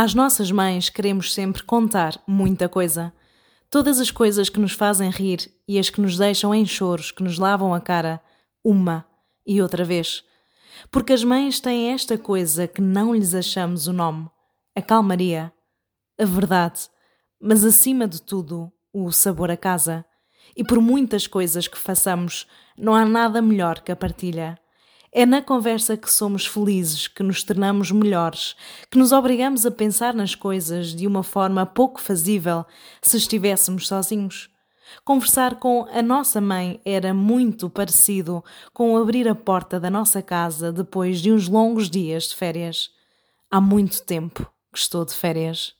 Às nossas mães queremos sempre contar muita coisa. Todas as coisas que nos fazem rir e as que nos deixam em choros, que nos lavam a cara, uma e outra vez. Porque as mães têm esta coisa que não lhes achamos o nome: a calmaria, a verdade, mas acima de tudo, o sabor a casa. E por muitas coisas que façamos, não há nada melhor que a partilha. É na conversa que somos felizes, que nos tornamos melhores, que nos obrigamos a pensar nas coisas de uma forma pouco fazível se estivéssemos sozinhos. Conversar com a nossa mãe era muito parecido com abrir a porta da nossa casa depois de uns longos dias de férias. Há muito tempo que estou de férias.